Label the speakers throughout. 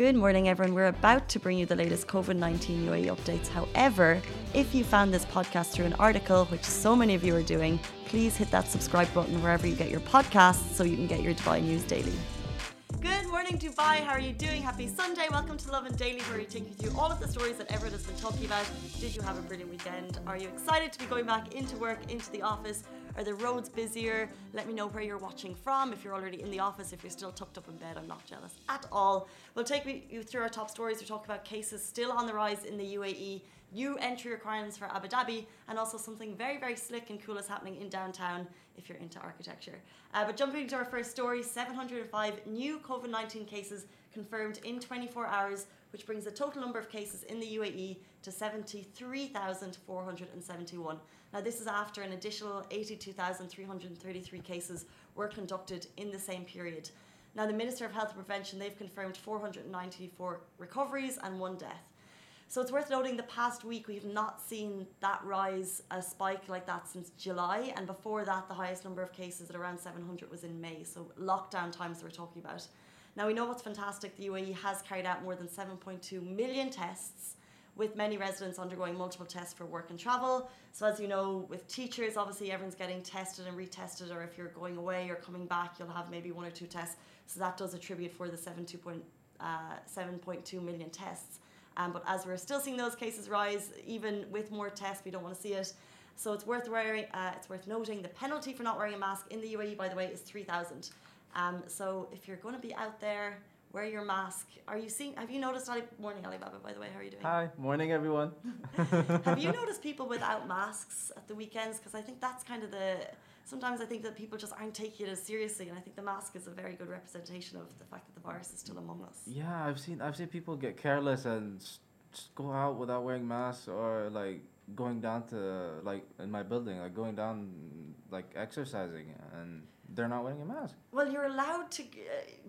Speaker 1: Good morning, everyone. We're about to bring you the latest COVID 19 UAE updates. However, if you found this podcast through an article, which so many of you are doing, please hit that subscribe button wherever you get your podcasts so you can get your Dubai news daily. Good morning, Dubai. How are you doing? Happy Sunday. Welcome to Lovin Daily, where we take you through all of the stories that Everett has been talking about. Did you have a brilliant weekend? Are you excited to be going back into work, into the office? Are the roads busier? Let me know where you're watching from. If you're already in the office, if you're still tucked up in bed, I'm not jealous at all. We'll take you through our top stories. We talk about cases still on the rise in the UAE, new entry requirements for Abu Dhabi, and also something very, very slick and cool is happening in downtown if you're into architecture. Uh, but jumping to our first story 705 new COVID 19 cases confirmed in 24 hours, which brings the total number of cases in the UAE to 73,471. Now, this is after an additional 82,333 cases were conducted in the same period. Now, the Minister of Health and Prevention, they've confirmed 494 recoveries and one death. So it's worth noting the past week we've not seen that rise, a spike like that since July. And before that, the highest number of cases at around 700 was in May. So lockdown times we're talking about. Now we know what's fantastic. The UAE has carried out more than 7.2 million tests with many residents undergoing multiple tests for work and travel. So, as you know, with teachers, obviously everyone's getting tested and retested, or if you're going away or coming back, you'll have maybe one or two tests. So, that does attribute for the 7.2 uh, million tests. Um, but as we're still seeing those cases rise, even with more tests, we don't want to see it. So it's worth wearing. Uh, it's worth noting the penalty for not wearing a mask in the UAE, by the way, is three thousand. Um, so if you're going to be out there wear your mask. Are you seeing? Have you noticed? Ali, morning, Alibaba. By the way, how are you doing?
Speaker 2: Hi, morning, everyone.
Speaker 1: have you noticed people without masks at the weekends? Because I think that's kind of the. Sometimes I think that people just aren't taking it as seriously, and I think the mask is a very good representation of the fact that the virus is still among us.
Speaker 2: Yeah, I've seen I've seen people get careless and just go out without wearing masks, or like going down to like in my building, like going down like exercising and they're not wearing a mask.
Speaker 1: Well, you're allowed to, uh,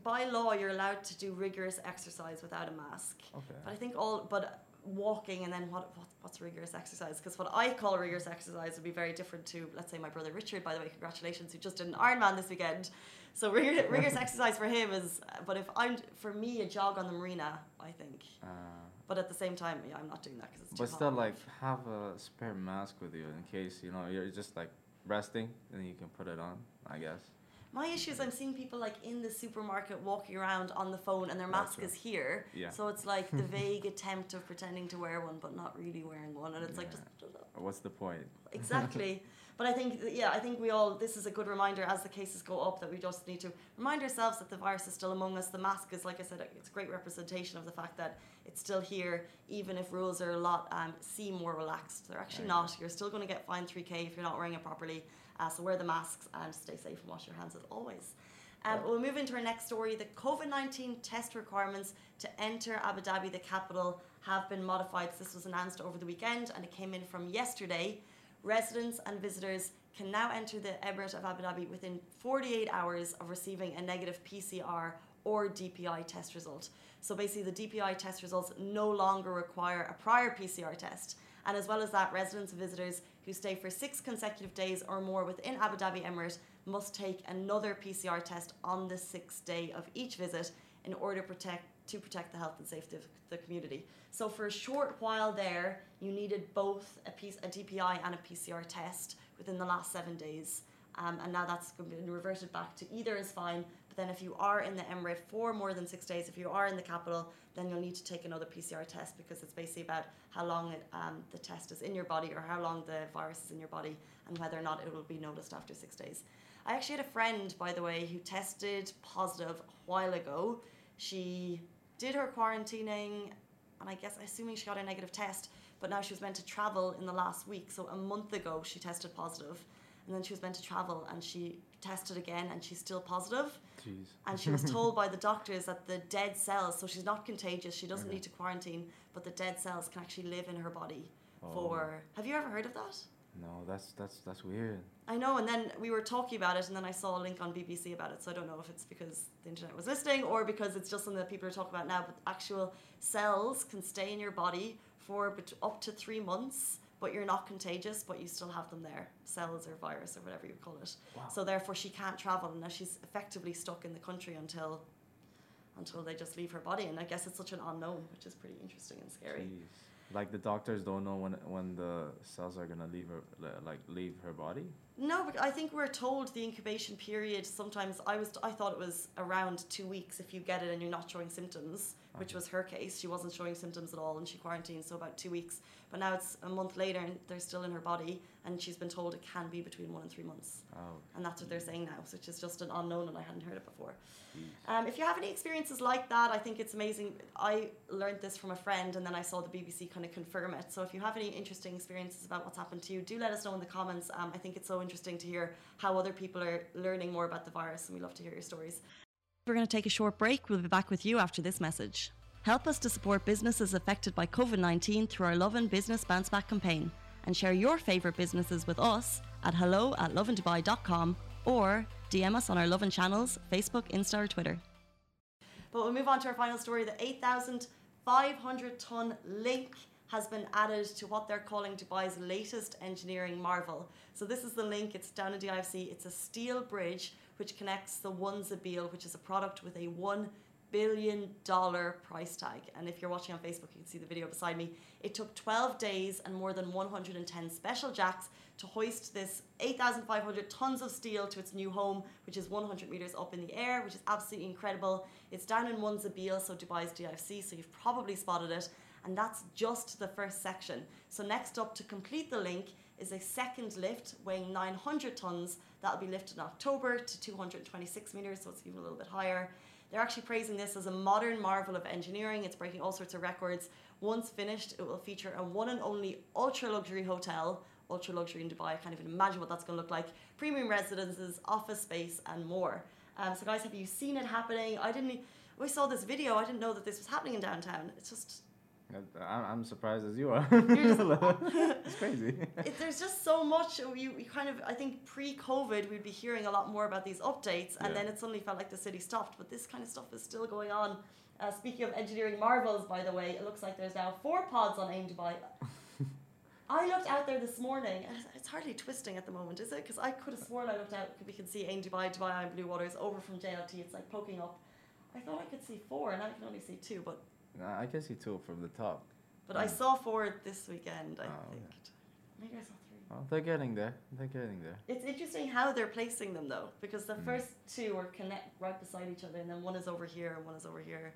Speaker 1: by law, you're allowed to do rigorous exercise without a mask.
Speaker 2: Okay.
Speaker 1: But I think all, but walking and then what, what what's rigorous exercise? Because what I call rigorous exercise would be very different to, let's say, my brother Richard. By the way, congratulations, who just did an Ironman this weekend. So rigorous, rigorous exercise for him is, but if I'm for me a jog on the marina, I think. Uh, but at the same time, yeah, I'm not doing that because it's.
Speaker 2: But still, like have a spare mask with you in case you know you're just like resting, and then you can put it on. I guess.
Speaker 1: My issue is I'm seeing people like in the supermarket walking around on the phone and their mask is here.
Speaker 2: Yeah.
Speaker 1: So it's like the vague attempt of pretending to wear one but not really wearing one, and it's yeah. like just.
Speaker 2: What's the point?
Speaker 1: Exactly. but I think yeah, I think we all this is a good reminder as the cases go up that we just need to remind ourselves that the virus is still among us. The mask is like I said, it's a great representation of the fact that it's still here, even if rules are a lot um, seem more relaxed. They're actually not. You're still going to get fined three k if you're not wearing it properly. Uh, so wear the masks and stay safe and wash your hands as always. Um, we'll move into our next story. The COVID 19 test requirements to enter Abu Dhabi, the capital, have been modified. This was announced over the weekend and it came in from yesterday. Residents and visitors can now enter the Emirate of Abu Dhabi within 48 hours of receiving a negative PCR or DPI test result. So basically, the DPI test results no longer require a prior PCR test. And as well as that, residents and visitors who stay for six consecutive days or more within Abu Dhabi Emirate must take another PCR test on the sixth day of each visit in order to protect, to protect the health and safety of the community. So for a short while there, you needed both a, piece, a DPI and a PCR test within the last seven days. Um, and now that's been reverted back to either is fine. But then if you are in the Emirate for more than six days, if you are in the capital, then you'll need to take another PCR test because it's basically about how long it, um, the test is in your body or how long the virus is in your body and whether or not it will be noticed after six days. I actually had a friend, by the way, who tested positive a while ago. She did her quarantining, and I guess assuming she got a negative test, but now she was meant to travel in the last week. So a month ago, she tested positive and then she was meant to travel and she tested again and she's still positive.
Speaker 2: Jeez.
Speaker 1: And she was told by the doctors that the dead cells, so she's not contagious, she doesn't need to quarantine, but the dead cells can actually live in her body oh. for. Have you ever heard of that?
Speaker 2: No, that's that's that's weird.
Speaker 1: I know, and then we were talking about it, and then I saw a link on BBC about it. So I don't know if it's because the internet was listening or because it's just something that people are talking about now. But actual cells can stay in your body for up to three months but you're not contagious, but you still have them there, cells or virus or whatever you call it. Wow. So therefore, she can't travel, and now she's effectively stuck in the country until until they just leave her body. And I guess it's such an unknown, which is pretty interesting and scary.
Speaker 2: Jeez. Like the doctors don't know when when the cells are gonna leave her like leave her body.
Speaker 1: No, but I think we're told the incubation period. Sometimes I was I thought it was around two weeks if you get it and you're not showing symptoms, which
Speaker 2: Okay.
Speaker 1: was her case. She wasn't showing symptoms at all and she quarantined, so about two weeks. But now it's a month later and they're still in her body, and she's been told it can be between one and three months,
Speaker 2: Oh,
Speaker 1: and that's what they're saying now, which is just an unknown, and I hadn't heard it before. Um, if you have any experiences like that, I think it's amazing. I learned this from a friend and then I saw the BBC kind of confirm it. So if you have any interesting experiences about what's happened to you, do let us know in the comments. Um, I think it's so interesting to hear how other people are learning more about the virus and we love to hear your stories. We're going to take a short break. We'll be back with you after this message. Help us to support businesses affected by COVID 19 through our Lovin Business Bounce Back campaign and share your favourite businesses with us at hello at lovindubai.com or DM us on our Lovin channels, Facebook, Insta, or Twitter. But we'll move on to our final story. The 8,500 ton link has been added to what they're calling Dubai's latest engineering marvel. So this is the link. It's down in DIFC. It's a steel bridge which connects the One Za'abeel, which is a product with a one billion dollar price tag. And if you're watching on Facebook, you can see the video beside me. It took 12 days and more than 110 special jacks to hoist this 8,500 tons of steel to its new home, which is 100 meters up in the air, which is absolutely incredible. It's down in One Za'abeel, so Dubai's DFC, so you've probably spotted it. And that's just the first section. So next up to complete the link is a second lift weighing 900 tons. That'll be lifted in October to 226 meters, so it's even a little bit higher. They're actually praising this as a modern marvel of engineering. It's breaking all sorts of records. Once finished, it will feature a one and only ultra luxury hotel. Ultra luxury in Dubai, I can't even imagine what that's going to look like. Premium residences, office space, and more. Um, so, guys, have you seen it happening? I didn't. We saw this video. I didn't know that this was happening in downtown. It's just
Speaker 2: I'm, I'm surprised as you are. it's crazy.
Speaker 1: it, there's just so much. You, you kind of, I think pre-COVID, we'd be hearing a lot more about these updates, and
Speaker 2: Yeah.
Speaker 1: then it suddenly felt like the city stopped. But this kind of stuff is still going on. Uh, speaking of engineering marvels, by the way, it looks like there's now four pods on Ain Dubai. I looked out there this morning, and it's- hardly twisting at the moment, is it? Because I could have sworn I looked out. We can see Ain Dubai, Dubai Eye Blue Waters over from JLT. It's like poking up. I thought I could see four, and I can only see two. But
Speaker 2: I can see two from the top.
Speaker 1: but I
Speaker 2: Mm.
Speaker 1: saw four this weekend. I
Speaker 2: Oh,
Speaker 1: think. Maybe I saw three.
Speaker 2: Oh, they're getting there. They're getting there.
Speaker 1: It's interesting how they're placing them though, because the
Speaker 2: Mm.
Speaker 1: first two are connect right beside each other, and then one is over here and one is over here.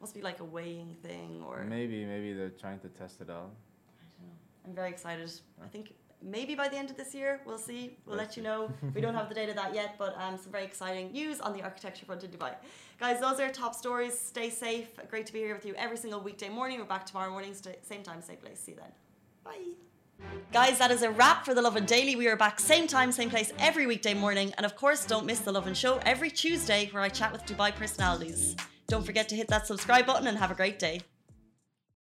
Speaker 1: Must be like a weighing thing, or
Speaker 2: Maybe, maybe they're trying to test it out.
Speaker 1: I don't know. I'm very excited. I think maybe by the end of this year we'll see. We'll let you know. we don't have the date of that yet, but um, some very exciting news on the architecture front in Dubai. Guys, those are top stories. Stay safe. Great to be here with you every single weekday morning. We're back tomorrow morning, same time, same place. See you then. Bye. Guys, that is a wrap for The Lovin Daily. We are back same time, same place every weekday morning. And of course, don't miss The Lovin Show every Tuesday where I chat with Dubai personalities. Don't forget to hit that subscribe button and have a great day.